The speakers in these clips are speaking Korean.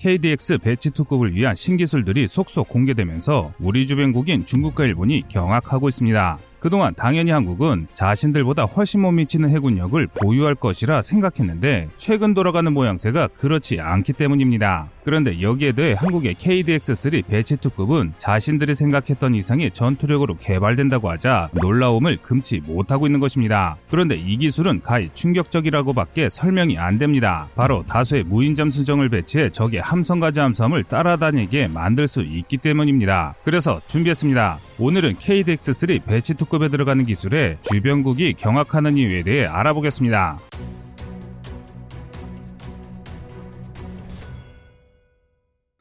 KDX Batch 2급을 위한 신기술들이 속속 공개되면서 우리 주변국인 중국과 일본이 경악하고 있습니다. 그동안 당연히 한국은 자신들보다 훨씬 못 미치는 해군력을 보유할 것이라 생각했는데 최근 돌아가는 모양새가 그렇지 않기 때문입니다. 그런데 여기에 대해 한국의 KDX-3 Batch 2급은 자신들이 생각했던 이상의 전투력으로 개발된다고 하자 놀라움을 금치 못하고 있는 것입니다. 그런데 이 기술은 가히 충격적이라고 밖에 설명이 안 됩니다. 바로 다수의 무인잠수정을 배치해 적의 함선과 잠수함을 따라다니게 만들 수 있기 때문입니다. 그래서 준비했습니다. 오늘은 KDX-3 Batch 2급에 들어가는 기술에 주변국이 경악하는 이유에 대해 알아보겠습니다.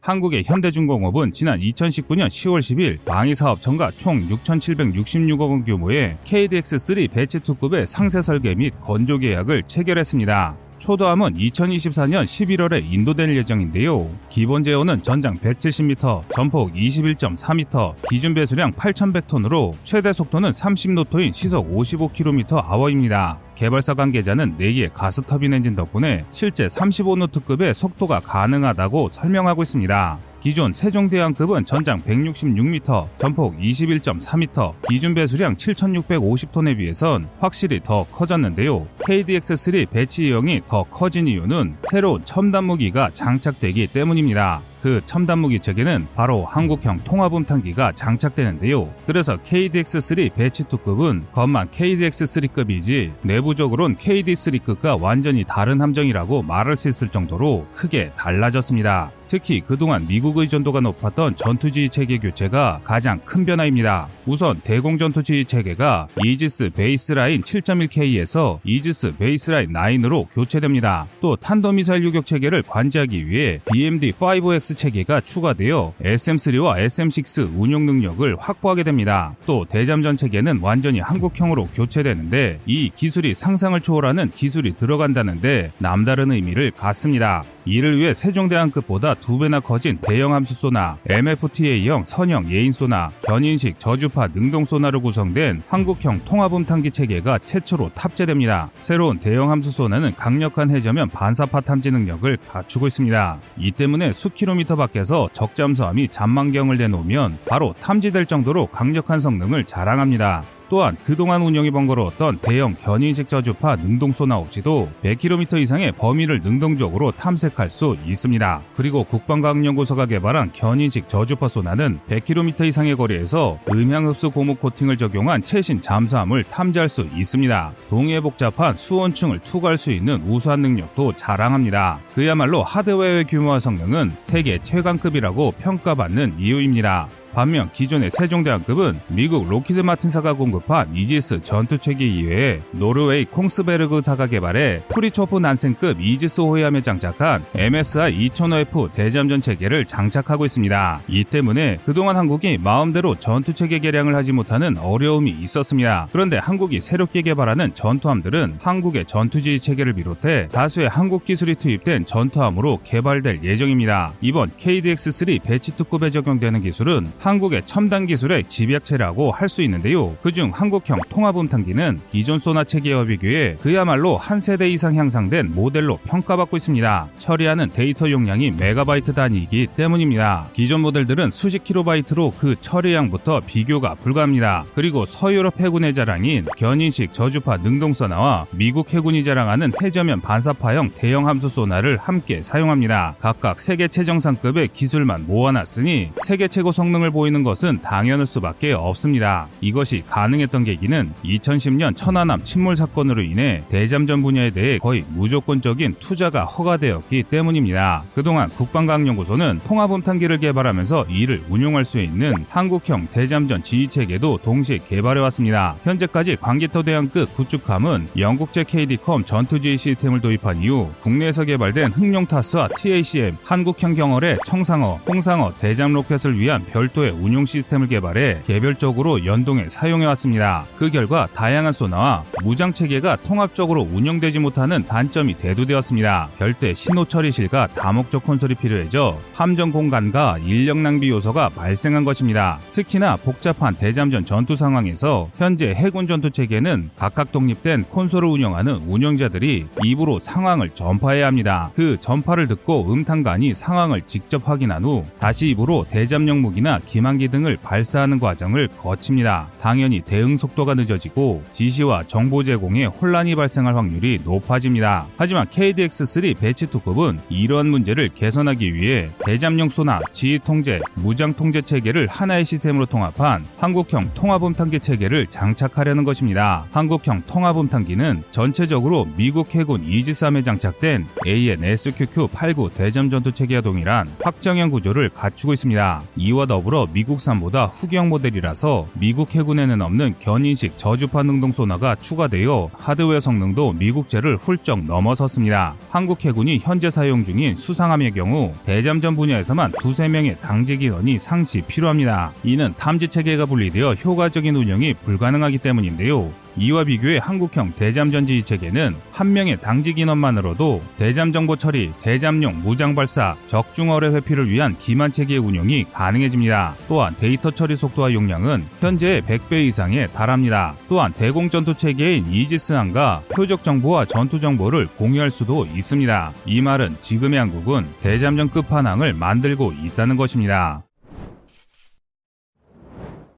한국의 현대중공업은 지난 2019년 10월 10일 방위사업청과 총 6,766억 원 규모의 KDX-3 Batch 2급의 상세 설계 및 건조 계약을 체결했습니다. 초도함은 2024년 11월에 인도될 예정인데요. 기본 제원은 전장 170m, 전폭 21.4m, 기준 배수량 8,100톤으로 최대 속도는 30노트인 시속 55km/h입니다. 개발사 관계자는 4개의 가스터빈 엔진 덕분에 실제 35노트급의 속도가 가능하다고 설명하고 있습니다. 기존 세종대왕급은 전장 166m, 전폭 21.4m, 기준 배수량 7,650톤에 비해선 확실히 더 커졌는데요. KDX-3 Batch형이 더 커진 이유는 새로운 첨단 무기가 장착되기 때문입니다. 그 첨단 무기 체계는 바로 한국형 통합음탐기가 장착되는데요. 그래서 KDX-3 Batch 2급은 겉만 KDX-3급이지 내부적으로는 KDX-3급과 완전히 다른 함정이라고 말할 수 있을 정도로 크게 달라졌습니다. 특히 그동안 미국 의존도가 높았던 전투지휘 체계 교체가 가장 큰 변화입니다. 우선 대공 전투지휘 체계가 이지스 Baseline 7.1K에서 이지스 Baseline 9으로 교체됩니다. 또 탄도미사일 유격 체계를 관제하기 위해 BMD-5X 체계가 추가되어 SM3와 SM6 운용 능력을 확보하게 됩니다. 또 대잠전 체계는 완전히 한국형으로 교체되는데 이 기술이 상상을 초월하는 기술이 들어간다는데 남다른 의미를 갖습니다. 이를 위해 세종대왕급보다 두 배나 커진 대형 함수소나 MFTA형 선형 예인소나 견인식 저주파 능동소나로 구성된 한국형 통합음탄기 체계가 최초로 탑재됩니다. 새로운 대형 함수소나는 강력한 해저면 반사파 탐지 능력을 갖추고 있습니다. 이 때문에 수킬로미터 밖에서 적잠수함이 잔망경을 내놓으면 바로 탐지될 정도로 강력한 성능을 자랑합니다. 또한 그동안 운영이 번거로웠던 대형 견인식 저주파 능동소나 없이도 100km 이상의 범위를 능동적으로 탐색할 수 있습니다. 그리고 국방과학연구소가 개발한 견인식 저주파 소나는 100km 이상의 거리에서 음향흡수 고무 코팅을 적용한 최신 잠수함을 탐지할 수 있습니다. 동해 복잡한 수온층을 투과할 수 있는 우수한 능력도 자랑합니다. 그야말로 하드웨어의 규모와 성능은 세계 최강급이라고 평가받는 이유입니다. 반면 기존의 세종대왕급은 미국 록히드 마틴사가 공급한 이지스 전투체계 이외에 노르웨이 콩스베르그사가 개발해 프리초프 난센급 이지스 호위함에 장착한 MSI 2005F 대잠전 체계를 장착하고 있습니다. 이 때문에 그동안 한국이 마음대로 전투체계 개량을 하지 못하는 어려움이 있었습니다. 그런데 한국이 새롭게 개발하는 전투함들은 한국의 전투지휘 체계를 비롯해 다수의 한국 기술이 투입된 전투함으로 개발될 예정입니다. 이번 KDX-3 batch 2급에 적용되는 기술은 한국의 첨단 기술의 집약체라고 할 수 있는데요. 그중 한국형 통합음탐기는 기존 소나 체계와 비교해 그야말로 한 세대 이상 향상된 모델로 평가받고 있습니다. 처리하는 데이터 용량이 메가바이트 단위이기 때문입니다. 기존 모델들은 수십 킬로바이트로 그 처리량부터 비교가 불가합니다. 그리고 서유럽 해군의 자랑인 견인식 저주파 능동소나와 미국 해군이 자랑하는 해저면 반사파형 대형 함수 소나를 함께 사용합니다. 각각 세계 최정상급의 기술만 모아놨으니 세계 최고 성능을 보이는 것은 당연할 수밖에 없습니다. 이것이 가능했던 계기는 2010년 천안함 침몰 사건으로 인해 대잠전 분야에 대해 거의 무조건적인 투자가 허가되었기 때문입니다. 그동안 국방과학연구소는 통합음탐기를 개발하면서 이를 운용할 수 있는 한국형 대잠전 지휘체계도 동시에 개발해왔습니다. 현재까지 광개토 대왕급 구축함은 영국제 KD컴 전투지휘 시스템을 도입한 이후 국내에서 개발된 흑룡타스와 TACM, 한국형 경월의 청상어, 홍상어 대잠 로켓을 위한 별도 별도의 운용 시스템을 개발해 개별적으로 연동해 사용해 왔습니다. 그 결과 다양한 소나와 무장 체계가 통합적으로 운영되지 못하는 단점이 대두되었습니다. 별도의 신호 처리실과 다목적 콘솔이 필요해져 함정 공간과 인력 낭비 요소가 발생한 것입니다. 특히나 복잡한 대잠전 전투 상황에서 현재 해군 전투 체계는 각각 독립된 콘솔을 운영하는 운영자들이 입으로 상황을 전파해야 합니다. 그 전파를 듣고 음탄관이 상황을 직접 확인한 후 다시 입으로 대잠용 무기나 기 만기 등을 발사하는 과정을 거칩니다. 당연히 대응 속도가 늦어지고 지시와 정보 제공에 혼란이 발생할 확률이 높아집니다. 하지만 KDX-3 배치2급은 이러한 문제를 개선하기 위해 대잠용 소나 지휘 통제, 무장 통제 체계를 하나의 시스템으로 통합한 한국형 통합음 탄기 체계를 장착하려는 것입니다. 한국형 통합음 탄기는 전체적으로 미국 해군 이지스함에 장착된 AN-SQQ-89 대잠 전투 체계와 동일한 확정형 구조를 갖추고 있습니다. 이와 더불어 미국산보다 후경 모델이라서 미국 해군에는 없는 견인식 저주파 능동 소나가 추가되어 하드웨어 성능도 미국제를 훌쩍 넘어섰습니다. 한국 해군이 현재 사용 중인 수상함의 경우 대잠전 분야에서만 두세 명의 당직 인원이 상시 필요합니다. 이는 탐지 체계가 분리되어 효과적인 운영이 불가능하기 때문인데요. 이와 비교해 한국형 대잠전 지휘체계는 한 명의 당직 인원만으로도 대잠 정보 처리, 대잠용 무장 발사, 적중어뢰 회피를 위한 기만 체계의 운영이 가능해집니다. 또한 데이터 처리 속도와 용량은 현재의 100배 이상에 달합니다. 또한 대공 전투 체계인 이지스함과 표적 정보와 전투 정보를 공유할 수도 있습니다. 이 말은 지금의 한국은 대잠전 끝판왕을 만들고 있다는 것입니다.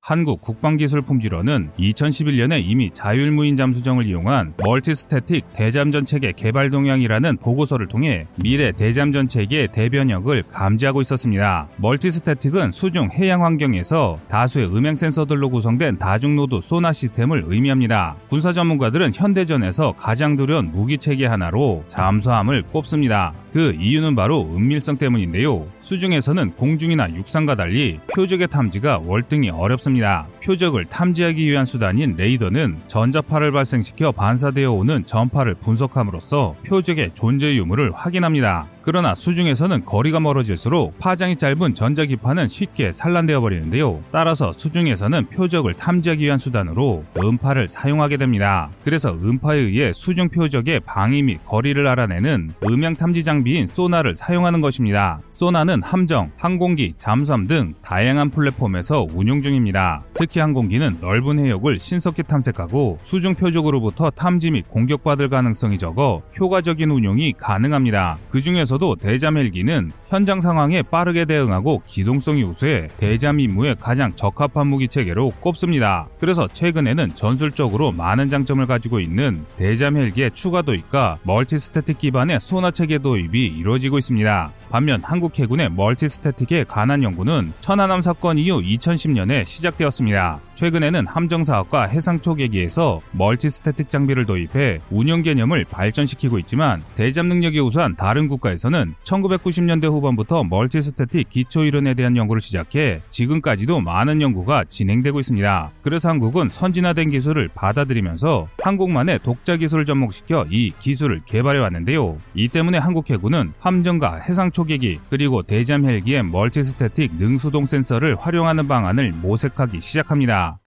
한국 국방기술 품질원은 2011년에 이미 자율무인 잠수정을 이용한 multistatic 대잠전 체계 개발 동향이라는 보고서를 통해 미래 대잠전 체계의 대변혁을 감지하고 있었습니다. multistatic은 수중 해양 환경에서 다수의 음향 센서들로 구성된 다중노드 소나 시스템을 의미합니다. 군사 전문가들은 현대전에서 가장 두려운 무기 체계 하나로 잠수함을 꼽습니다. 그 이유는 바로 은밀성 때문인데요. 수중에서는 공중이나 육상과 달리 표적의 탐지가 월등히 어렵습니다. 있습니다. 표적을 탐지하기 위한 수단인 레이더는 전자파를 발생시켜 반사되어 오는 전파를 분석함으로써 표적의 존재 유무를 확인합니다. 그러나 수중에서는 거리가 멀어질수록 파장이 짧은 전자기파는 쉽게 산란되어 버리는데요. 따라서 수중에서는 표적을 탐지하기 위한 수단으로 음파를 사용하게 됩니다. 그래서 음파에 의해 수중 표적의 방위 및 거리를 알아내는 음향 탐지 장비인 소나를 사용하는 것입니다. 소나는 함정, 항공기, 잠수함 등 다양한 플랫폼에서 운용 중입니다. 특히 항공기는 넓은 해역을 신속히 탐색하고 수중 표적으로부터 탐지 및 공격받을 가능성이 적어 효과적인 운용이 가능합니다. 그 중에서 중에서도 대잠 헬기는 현장 상황에 빠르게 대응하고 기동성이 우수해 대잠 임무에 가장 적합한 무기 체계로 꼽습니다. 그래서 최근에는 전술적으로 많은 장점을 가지고 있는 대잠 헬기의 추가 도입과 multistatic 기반의 소나 체계 도입이 이루어지고 있습니다. 반면 한국 해군의 multistatic에 관한 연구는 천안함 사건 이후 2010년에 시작되었습니다. 최근에는 함정사업과 해상 초계기에서 multistatic 장비를 도입해 운영 개념을 발전시키고 있지만 대잠 능력이 우수한 다른 국가에서 는 1990년대 후반부터 multistatic 기초 이론에 대한 연구를 시작해 지금까지도 많은 연구가 진행되고 있습니다. 그래서 한국은 선진화된 기술을 받아들이면서 한국만의 독자 기술을 접목시켜 이 기술을 개발해 왔는데요. 이 때문에 한국 해군은 함정과 해상 초계기 그리고 대잠 헬기의 multistatic 능수동 센서를 활용하는 방안을 모색하기 시작합니다.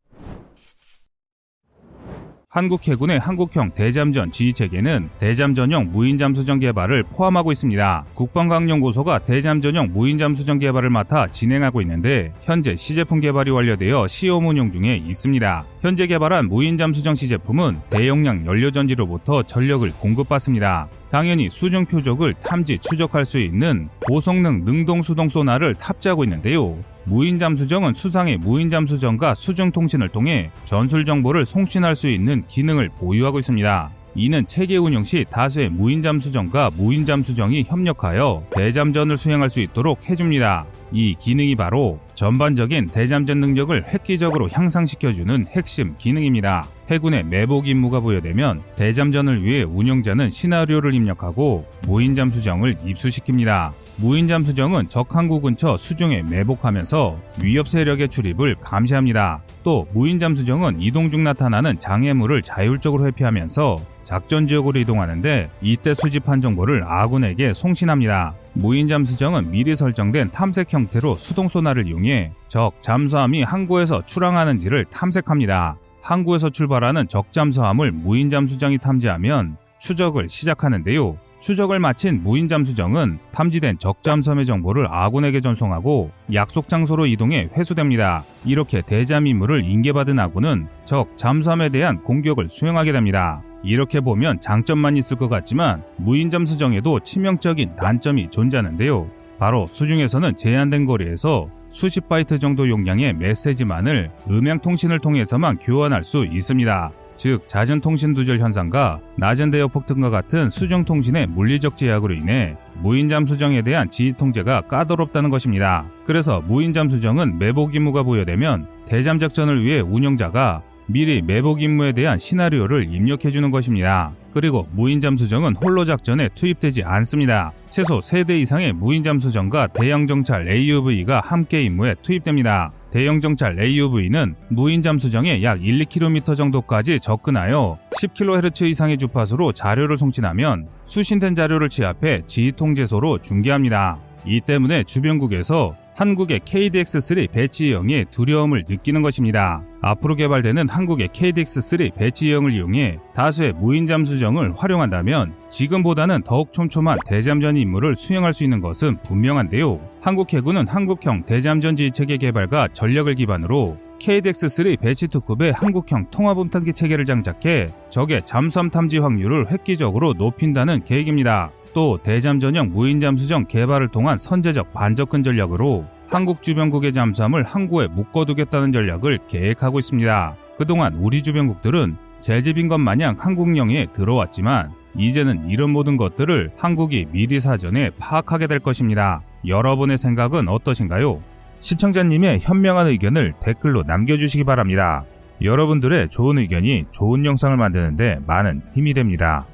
한국 해군의 한국형 대잠전 지휘체계는 대잠전용 무인잠수정 개발을 포함하고 있습니다. 국방과학연구소가 대잠전용 무인잠수정 개발을 맡아 진행하고 있는데 현재 시제품 개발이 완료되어 시험 운용 중에 있습니다. 현재 개발한 무인잠수정 시제품은 대용량 연료전지로부터 전력을 공급받습니다. 당연히 수중 표적을 탐지 추적할 수 있는 고성능 능동 수동 소나를 탑재하고 있는데요. 무인 잠수정은 수상의 무인 잠수정과 수중 통신을 통해 전술 정보를 송신할 수 있는 기능을 보유하고 있습니다. 이는 체계 운영 시 다수의 무인 잠수정과 무인 잠수정이 협력하여 대잠전을 수행할 수 있도록 해줍니다. 이 기능이 바로 전반적인 대잠전 능력을 획기적으로 향상시켜주는 핵심 기능입니다. 해군의 매복 임무가 부여되면 대잠전을 위해 운영자는 시나리오를 입력하고 무인 잠수정을 입수시킵니다. 무인잠 수정은 적 항구 근처 수중에 매복하면서 위협 세력의 출입을 감시합니다. 또 무인잠 수정은 이동 중 나타나는 장애물을 자율적으로 회피하면서 작전 지역으로 이동하는데 이때 수집한 정보를 아군에게 송신합니다. 무인잠 수정은 미리 설정된 탐색 형태로 수동 소나를 이용해 적 잠수함이 항구에서 출항하는지를 탐색합니다. 항구에서 출발하는 적 잠수함을 무인잠 수정이 탐지하면 추적을 시작하는데요. 추적을 마친 무인 잠수정은 탐지된 적잠수함의 정보를 아군에게 전송하고 약속 장소로 이동해 회수됩니다. 이렇게 대잠 임무를 인계받은 아군은 적 잠수함에 대한 공격을 수행하게 됩니다. 이렇게 보면 장점만 있을 것 같지만 무인 잠수정에도 치명적인 단점이 존재하는데요. 바로 수중에서는 제한된 거리에서 수십 바이트 정도 용량의 메시지만을 음향통신을 통해서만 교환할 수 있습니다. 즉 잦은 통신 두절 현상과 낮은 대역폭 등과 같은 수중 통신의 물리적 제약으로 인해 무인잠 수정에 대한 지휘 통제가 까다롭다는 것입니다. 그래서 무인잠 수정은 매복 임무가 부여되면 대잠 작전을 위해 운영자가 미리 매복 임무에 대한 시나리오를 입력해주는 것입니다. 그리고 무인잠 수정은 홀로 작전에 투입되지 않습니다. 최소 3대 이상의 무인잠 수정과 대형 정찰 AUV가 함께 임무에 투입됩니다. 대형 정찰 AUV는 무인 잠수정에 약 1, 2km 정도까지 접근하여 10kHz 이상의 주파수로 자료를 송신하면 수신된 자료를 취합해 지휘 통제소로 중계합니다. 이 때문에 주변국에서 한국의 KDX-3 배치형의 두려움을 느끼는 것입니다. 앞으로 개발되는 한국의 KDX-3 배치형을 이용해 다수의 무인 잠수정을 활용한다면 지금보다는 더욱 촘촘한 대잠전 임무를 수행할 수 있는 것은 분명한데요. 한국 해군은 한국형 대잠전 지휘체계 개발과 전력을 기반으로 KDX-3 배치2급의 한국형 통합음탄기 체계를 장착해 적의 잠수함 탐지 확률을 획기적으로 높인다는 계획입니다. 또 대잠 전형 무인 잠수정 개발을 통한 선제적 반접근 전략으로 한국 주변국의 잠수함을 항구에 묶어두겠다는 전략을 계획하고 있습니다. 그동안 우리 주변국들은 제집인 것 마냥 한국령에 들어왔지만 이제는 이런 모든 것들을 한국이 미리 사전에 파악하게 될 것입니다. 여러분의 생각은 어떠신가요? 시청자님의 현명한 의견을 댓글로 남겨주시기 바랍니다. 여러분들의 좋은 의견이 좋은 영상을 만드는데 많은 힘이 됩니다.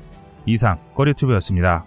이상 꺼리튜브였습니다.